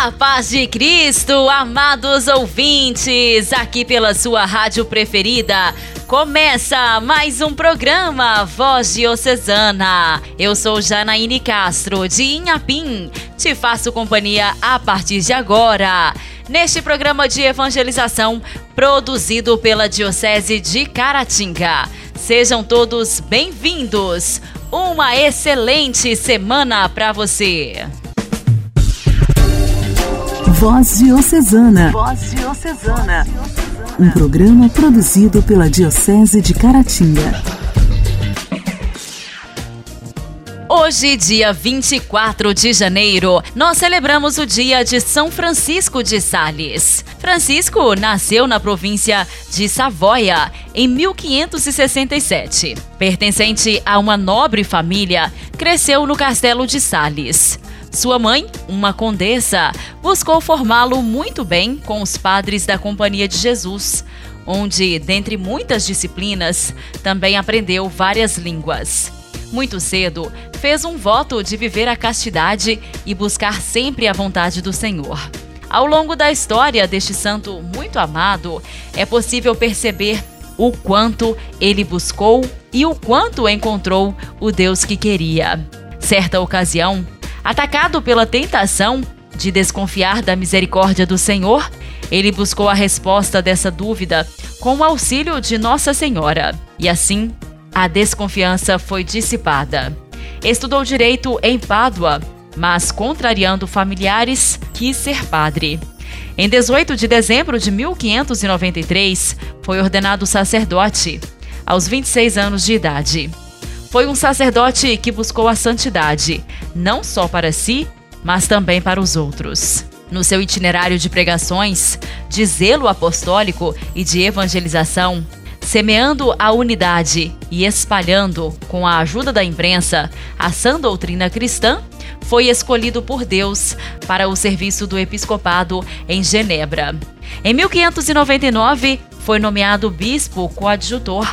A paz de Cristo, amados ouvintes, aqui pela sua rádio preferida. Começa mais um programa Voz Diocesana. Eu sou Janaíne Castro, de Inhapim. Te faço companhia a partir de agora neste programa de evangelização produzido pela Diocese de Caratinga. Sejam todos bem-vindos. Uma excelente semana para você. Voz Diocesana. Voz Diocesana. Um programa produzido pela Diocese de Caratinga. Hoje, dia 24 de janeiro, nós celebramos o dia de São Francisco de Sales. Francisco nasceu na província de Savoia em 1567. Pertencente a uma nobre família, cresceu no castelo de Sales. Sua mãe, uma condessa, buscou formá-lo muito bem com os padres da Companhia de Jesus, onde, dentre muitas disciplinas, também aprendeu várias línguas. Muito cedo, fez um voto de viver a castidade e buscar sempre a vontade do Senhor. Ao longo da história deste santo muito amado, é possível perceber o quanto ele buscou e o quanto encontrou o Deus que queria. Certa ocasião, atacado pela tentação de desconfiar da misericórdia do Senhor, ele buscou a resposta dessa dúvida com o auxílio de Nossa Senhora. E assim, a desconfiança foi dissipada. Estudou direito em Pádua, mas, contrariando familiares, quis ser padre. Em 18 de dezembro de 1593, foi ordenado sacerdote, aos 26 anos de idade. Foi um sacerdote que buscou a santidade, não só para si, mas também para os outros. No seu itinerário de pregações, de zelo apostólico e de evangelização, semeando a unidade e espalhando, com a ajuda da imprensa, a sã doutrina cristã, foi escolhido por Deus para o serviço do episcopado em Genebra. Em 1599, foi nomeado bispo coadjutor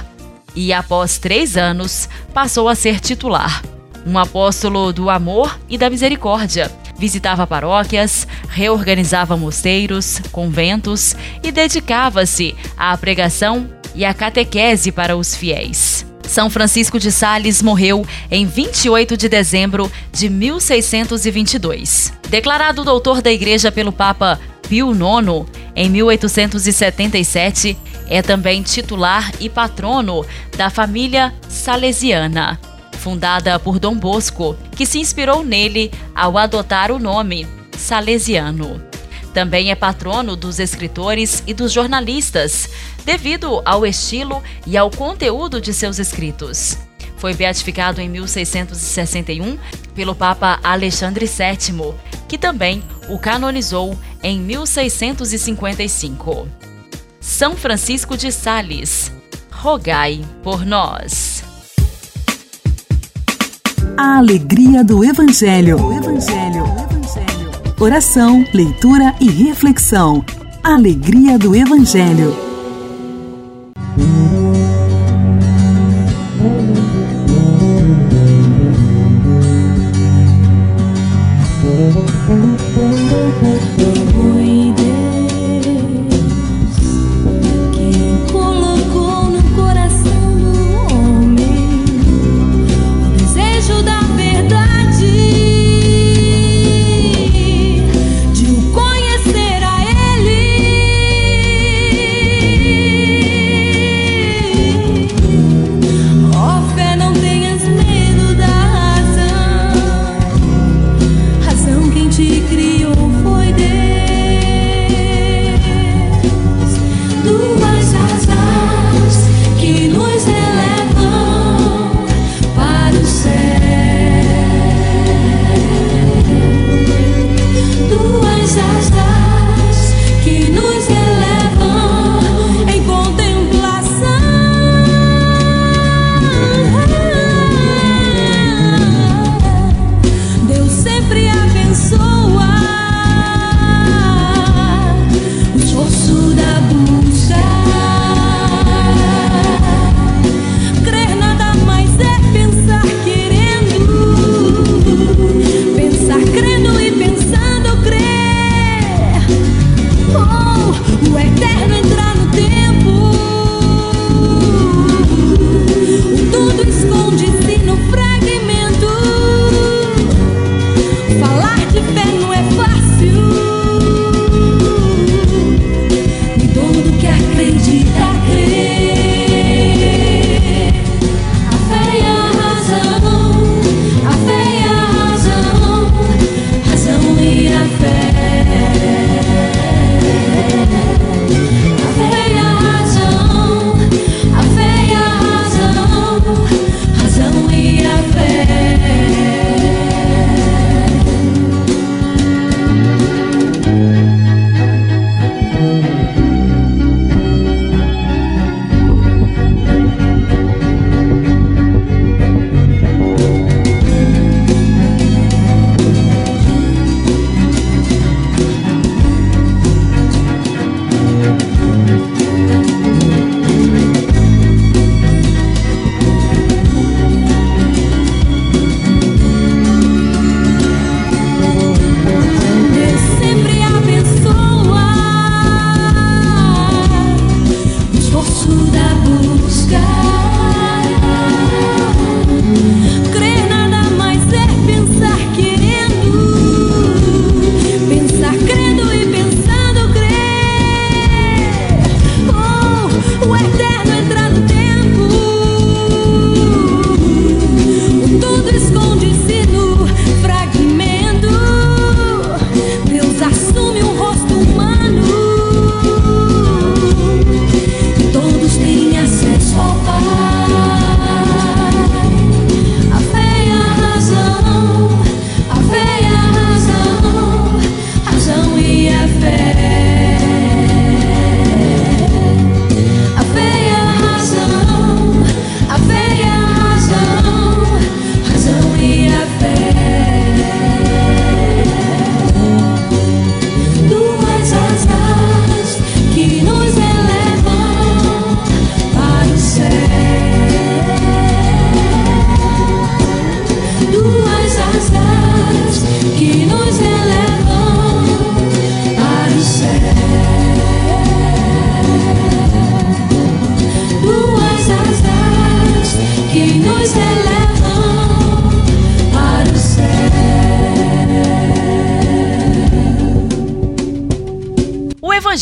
e, após três anos, passou a ser titular. Um apóstolo do amor e da misericórdia. Visitava paróquias, reorganizava mosteiros, conventos e dedicava-se à pregação e a catequese para os fiéis. São Francisco de Sales morreu em 28 de dezembro de 1622. Declarado doutor da Igreja pelo Papa Pio IX em 1877, é também titular e patrono da família salesiana, fundada por Dom Bosco, que se inspirou nele ao adotar o nome salesiano. Também é patrono dos escritores e dos jornalistas, devido ao estilo e ao conteúdo de seus escritos. Foi beatificado em 1661 pelo Papa Alexandre VII, que também o canonizou em 1655. São Francisco de Sales, rogai por nós. A alegria do Evangelho. O Evangelho. O Evangelho. Oração, leitura e reflexão. Alegria do Evangelho.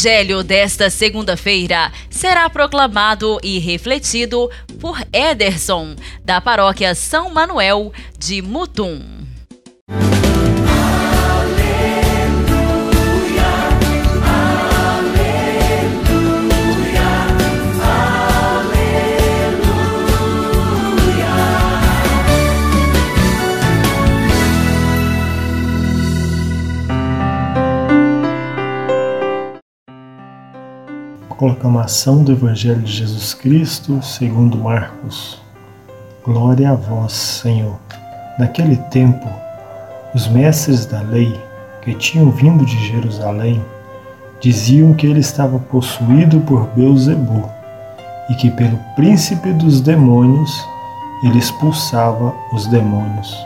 Evangelho desta segunda-feira será proclamado e refletido por Ederson, da paróquia São Manuel de Mutum. Proclamação do Evangelho de Jesus Cristo segundo Marcos. Glória a vós, Senhor. Naquele tempo, os mestres da lei, que tinham vindo de Jerusalém, diziam que ele estava possuído por Beuzebu e que pelo príncipe dos demônios ele expulsava os demônios.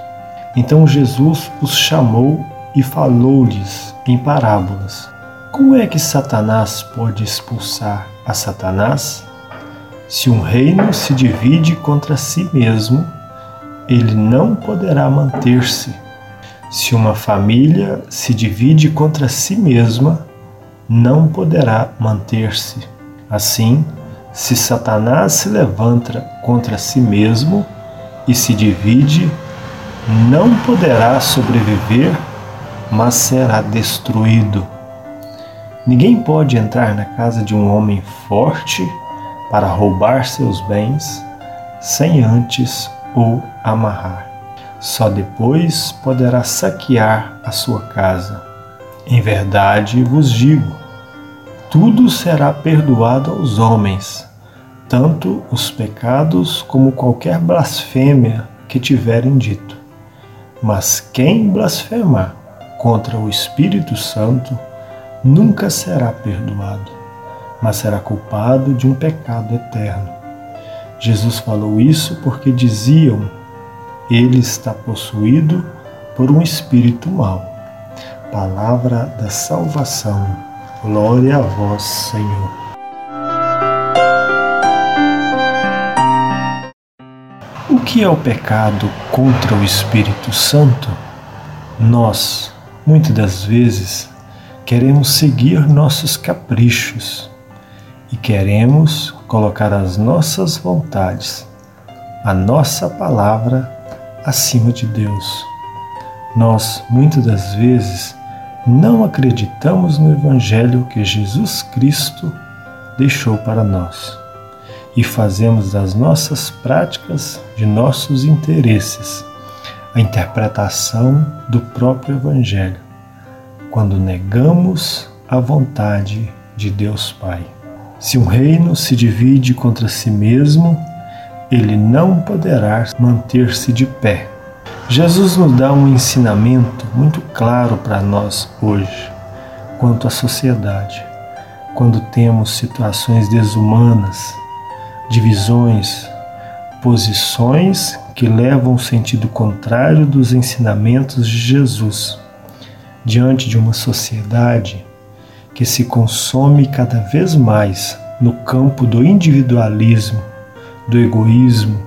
Então Jesus os chamou e falou-lhes em parábolas como é que Satanás pode expulsar a Satanás? Se um reino se divide contra si mesmo, ele não poderá manter-se. Se uma família se divide contra si mesma, não poderá manter-se. Assim, se Satanás se levanta contra si mesmo e se divide, não poderá sobreviver, mas será destruído. Ninguém pode entrar na casa de um homem forte para roubar seus bens sem antes o amarrar. Só depois poderá saquear a sua casa. Em verdade vos digo: tudo será perdoado aos homens, tanto os pecados como qualquer blasfêmia que tiverem dito. Mas quem blasfemar contra o Espírito Santo, nunca será perdoado, mas será culpado de um pecado eterno. Jesus falou isso porque diziam: ele está possuído por um espírito mau. Palavra da salvação. Glória a vós, Senhor. O que é o pecado contra o Espírito Santo? Nós, muitas das vezes, queremos seguir nossos caprichos e queremos colocar as nossas vontades, a nossa palavra acima de Deus. Nós, muitas das vezes, não acreditamos no Evangelho que Jesus Cristo deixou para nós e fazemos das nossas práticas, de nossos interesses, a interpretação do próprio Evangelho quando negamos a vontade de Deus Pai. Se um reino se divide contra si mesmo, ele não poderá manter-se de pé. Jesus nos dá um ensinamento muito claro para nós hoje quanto à sociedade. Quando temos situações desumanas, divisões, posições que levam o sentido contrário dos ensinamentos de Jesus diante de uma sociedade que se consome cada vez mais no campo do individualismo, do egoísmo,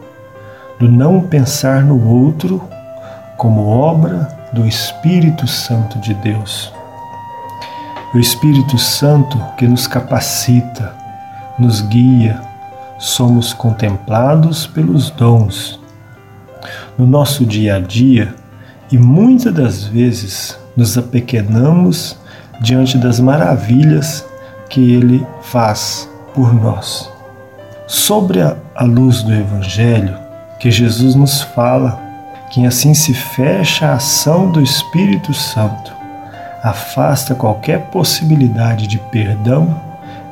do não pensar no outro como obra do Espírito Santo de Deus. O Espírito Santo que nos capacita, nos guia, somos contemplados pelos dons. No nosso dia a dia, e muitas das vezes nos apequenamos diante das maravilhas que Ele faz por nós. Sobre a, a luz do Evangelho, que Jesus nos fala, quem assim se fecha à ação do Espírito Santo, afasta qualquer possibilidade de perdão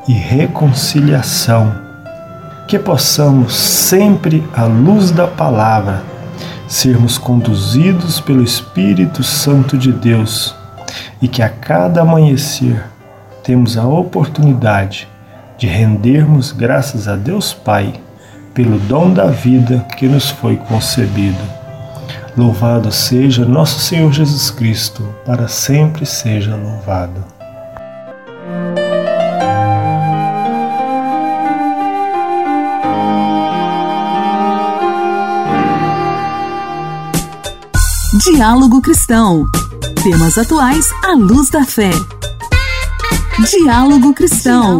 e reconciliação. Que possamos sempre, à luz da palavra, sermos conduzidos pelo Espírito Santo de Deus e que a cada amanhecer temos a oportunidade de rendermos graças a Deus Pai pelo dom da vida que nos foi concedido. Louvado seja nosso Senhor Jesus Cristo, para sempre seja louvado. Diálogo Cristão. Temas atuais à luz da fé. Diálogo Cristão.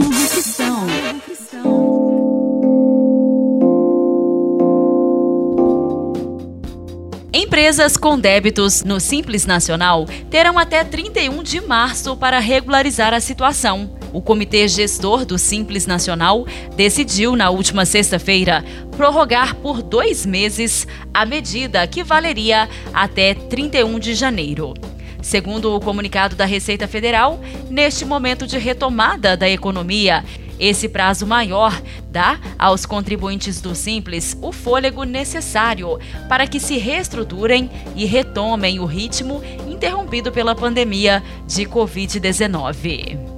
Empresas com débitos no Simples Nacional terão até 31 de março para regularizar a situação. O Comitê Gestor do Simples Nacional decidiu, na última sexta-feira, prorrogar por dois meses a medida que valeria até 31 de janeiro. Segundo o comunicado da Receita Federal, neste momento de retomada da economia, esse prazo maior dá aos contribuintes do Simples o fôlego necessário para que se reestruturem e retomem o ritmo interrompido pela pandemia de Covid-19.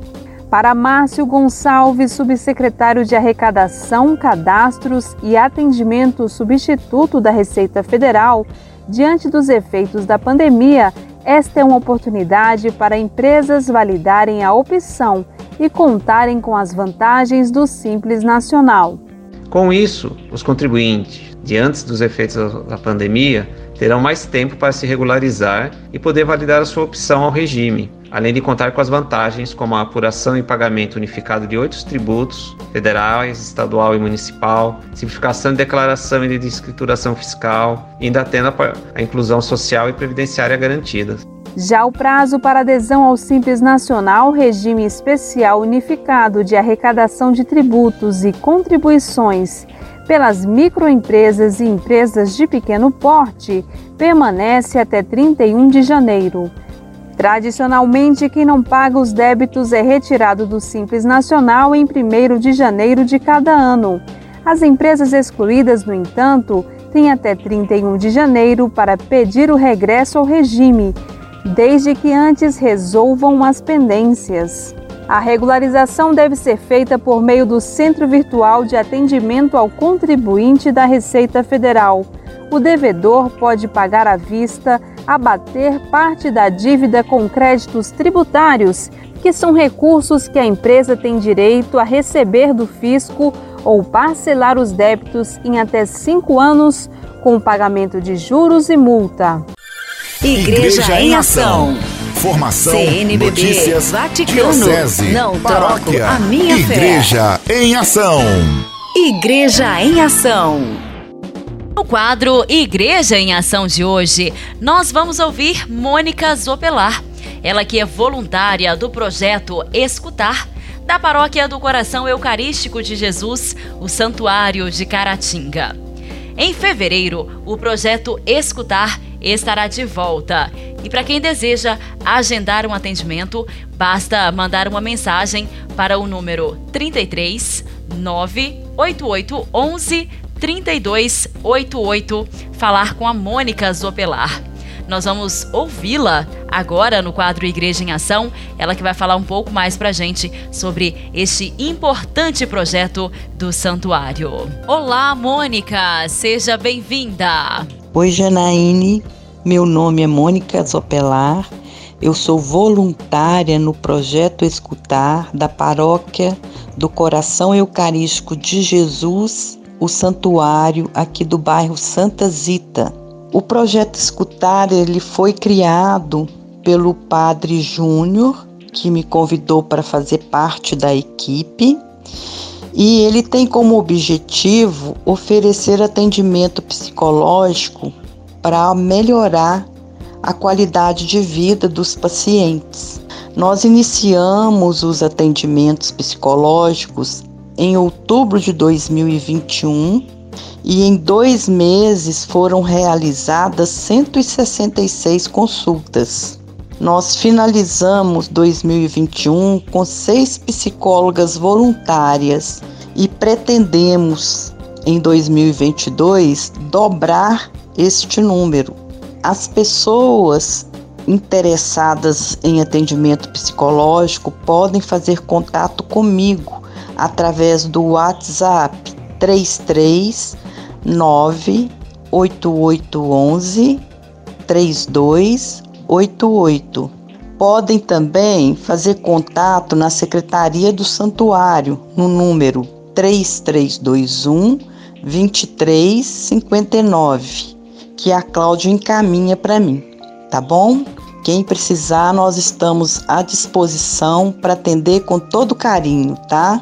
Para Márcio Gonçalves, subsecretário de Arrecadação, Cadastros e Atendimento substituto da Receita Federal, diante dos efeitos da pandemia, esta é uma oportunidade para empresas validarem a opção e contarem com as vantagens do Simples Nacional. Com isso, os contribuintes, diante dos efeitos da pandemia, terão mais tempo para se regularizar e poder validar a sua opção ao regime, além de contar com as vantagens como a apuração e pagamento unificado de oito tributos, federais, estadual e municipal, simplificação de declaração e de escrituração fiscal, ainda tendo a inclusão social e previdenciária garantidas. Já o prazo para adesão ao Simples Nacional, regime especial unificado de arrecadação de tributos e contribuições pelas microempresas e empresas de pequeno porte, permanece até 31 de janeiro. Tradicionalmente, quem não paga os débitos é retirado do Simples Nacional em 1 de janeiro de cada ano. As empresas excluídas, no entanto, têm até 31 de janeiro para pedir o regresso ao regime, desde que antes resolvam as pendências. A regularização deve ser feita por meio do Centro Virtual de Atendimento ao Contribuinte da Receita Federal. O devedor pode pagar à vista abater parte da dívida com créditos tributários, que são recursos que a empresa tem direito a receber do fisco ou parcelar os débitos em até cinco anos com o pagamento de juros e multa. Igreja, Igreja em Ação. Formação, CNBB, notícias, Vaticano, diocese, não paróquia, a minha Igreja fé. em Ação. Igreja em Ação. No quadro Igreja em Ação de hoje, nós vamos ouvir Mônica Zopelar, ela que é voluntária do projeto Escutar, da Paróquia do Coração Eucarístico de Jesus, o Santuário de Caratinga. Em fevereiro, o projeto Escutar estará de volta. E para quem deseja agendar um atendimento, basta mandar uma mensagem para o número 33 98811 3288 falar com a Mônica Zopelar. Nós vamos ouvi-la agora no quadro Igreja em Ação, ela que vai falar um pouco mais pra gente sobre este importante projeto do santuário. Olá, Mônica, seja bem-vinda. Oi, Janaíne. Meu nome é Mônica Zopelar. Eu sou voluntária no projeto Escutar da Paróquia do Coração Eucarístico de Jesus o santuário aqui do bairro Santa Zita. O projeto Escutar ele foi criado pelo Padre Júnior, que me convidou para fazer parte da equipe, e ele tem como objetivo oferecer atendimento psicológico para melhorar a qualidade de vida dos pacientes. Nós iniciamos os atendimentos psicológicos em outubro de 2021 e em dois meses foram realizadas 166 consultas. Nós finalizamos 2021 com seis psicólogas voluntárias e pretendemos em 2022 dobrar este número. As pessoas interessadas em atendimento psicológico podem fazer contato comigo através do WhatsApp 339 8811 3288. Podem também fazer contato na Secretaria do Santuário no número 3321 2359, que a Cláudia encaminha para mim, tá bom? Quem precisar, nós estamos à disposição para atender com todo carinho, tá?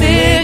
sin.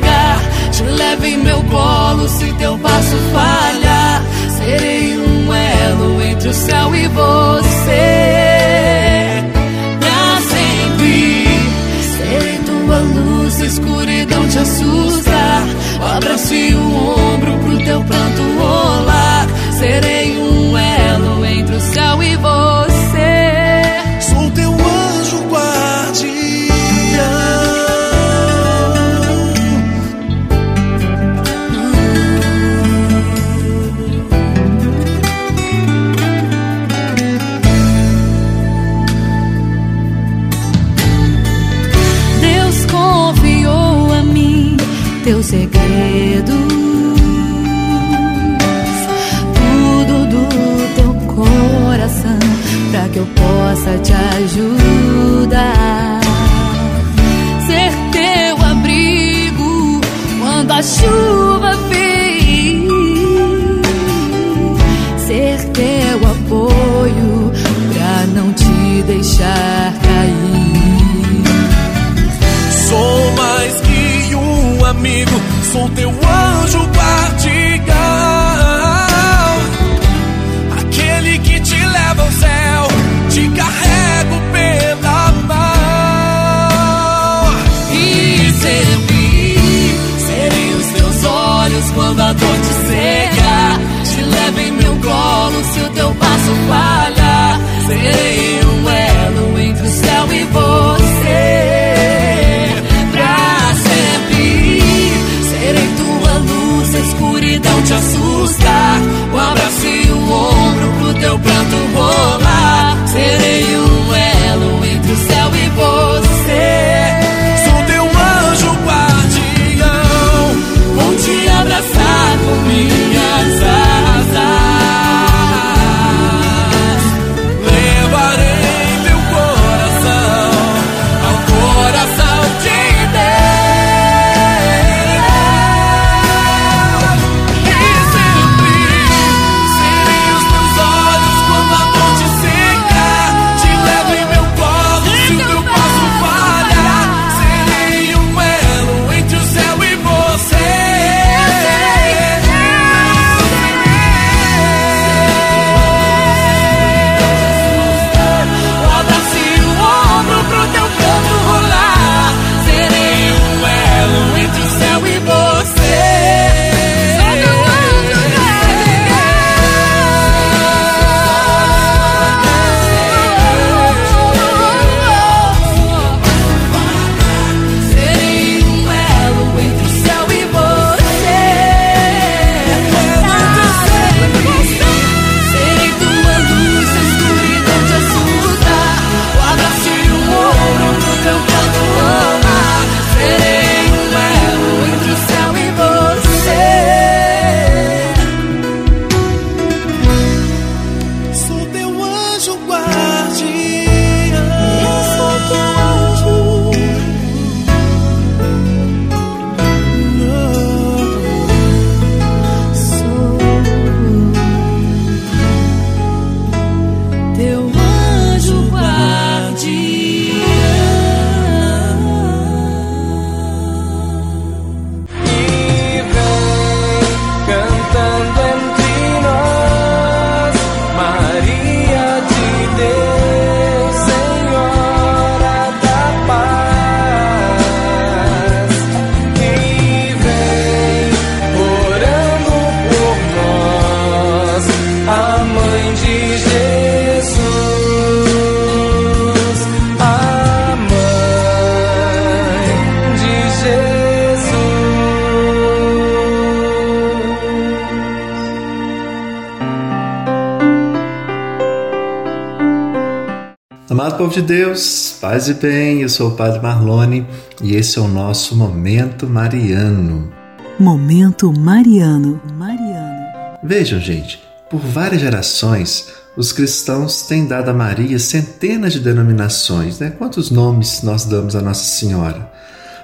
Povo de Deus, paz e bem, eu sou o Padre Marlone e esse é o nosso Momento Mariano. Momento Mariano. Mariano. Vejam, gente, por várias gerações, os cristãos têm dado a Maria centenas de denominações, né? Quantos nomes nós damos a Nossa Senhora?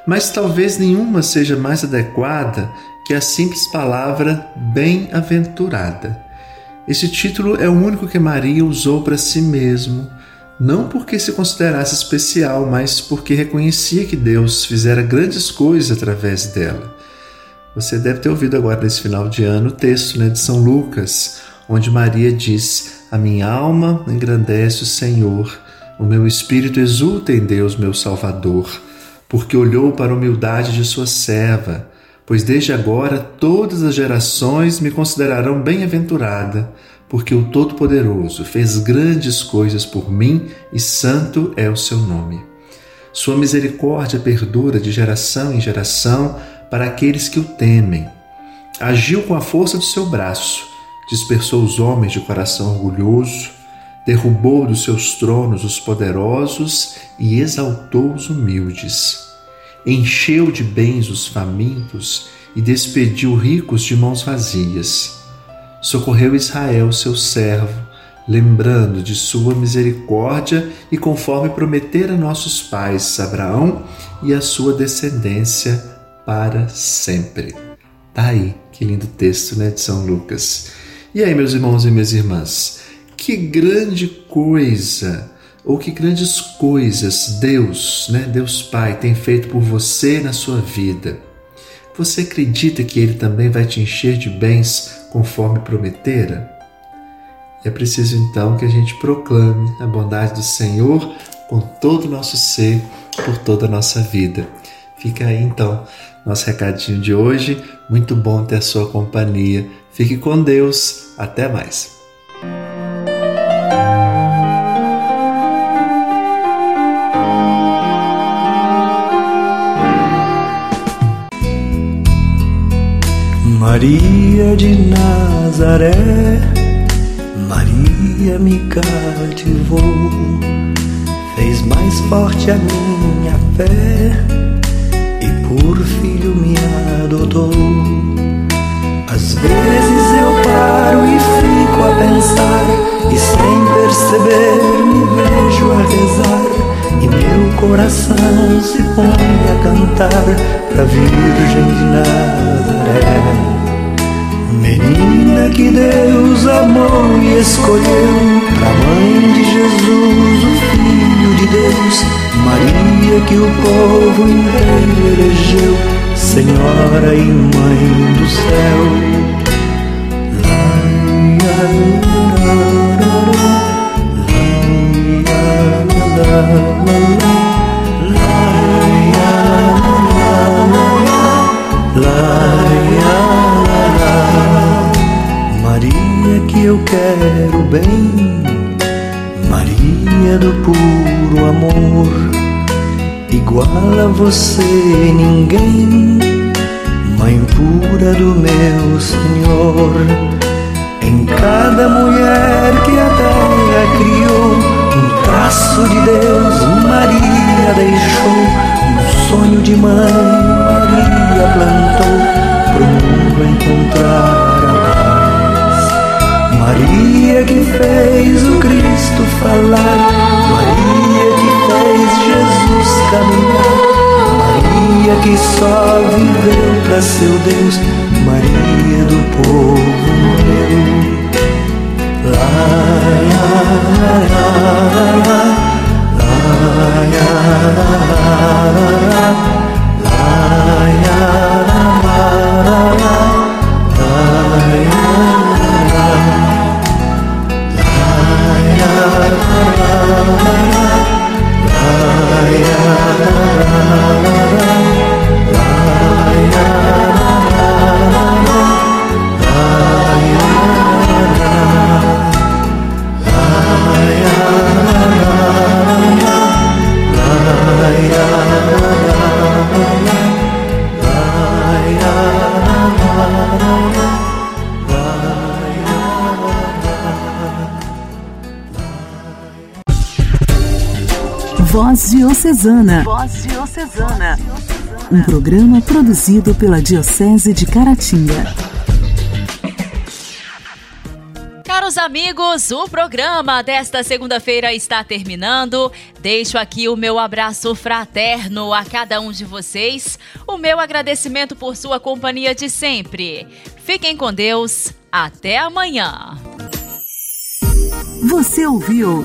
Mas talvez nenhuma seja mais adequada que a simples palavra bem-aventurada. Esse título é o único que Maria usou para si mesmo, não porque se considerasse especial, mas porque reconhecia que Deus fizera grandes coisas através dela. Você deve ter ouvido agora nesse final de ano o texto né, de São Lucas, onde Maria diz: A minha alma engrandece o Senhor, o meu espírito exulta em Deus, meu Salvador, porque olhou para a humildade de sua serva pois desde agora todas as gerações me considerarão bem-aventurada, porque o Todo-Poderoso fez grandes coisas por mim e santo é o seu nome. Sua misericórdia perdura de geração em geração para aqueles que o temem. Agiu com a força do seu braço, dispersou os homens de coração orgulhoso, derrubou dos seus tronos os poderosos e exaltou os humildes encheu de bens os famintos e despediu ricos de mãos vazias. Socorreu Israel, seu servo, lembrando de sua misericórdia e conforme prometera nossos pais Abraão e a sua descendência para sempre. Tá aí, que lindo texto, né, de São Lucas. E aí, meus irmãos e minhas irmãs, que grande coisa ou que grandes coisas Deus, né, Deus Pai, tem feito por você na sua vida. Você acredita que Ele também vai te encher de bens conforme prometera? É preciso então que a gente proclame a bondade do Senhor com todo o nosso ser, por toda a nossa vida. Fica aí então nosso recadinho de hoje. Muito bom ter a sua companhia. Fique com Deus. Até mais. Maria de Nazaré, Maria me cativou, fez mais forte a minha fé e por filho me adotou. Às vezes eu paro e fico a pensar, e sem perceber me vejo a rezar, e meu coração se põe a cantar pra Virgem de Nazaré. Que Deus amou e escolheu. Pra mãe de Jesus, o Filho de Deus Maria que o povo inteiro elegeu Senhora e Mãe do céu. Eu igual a você ninguém, Mãe pura do meu Senhor. Em cada mulher que a terra criou, um traço de Deus, Maria deixou, um sonho de mãe, Maria plantou, pro mundo encontrar a Maria que fez o Cristo falar, Maria que fez Jesus caminhar, Maria que só viveu para seu Deus, Maria do povo meu. Lá, lá, lá, lá, lá. la la la la Voz Diocesana. Voz Diocesana. Um programa produzido pela Diocese de Caratinga. Caros amigos, o programa desta segunda-feira está terminando. Deixo aqui o meu abraço fraterno a cada um de vocês, o meu agradecimento por sua companhia de sempre. Fiquem com Deus. Até amanhã. Você ouviu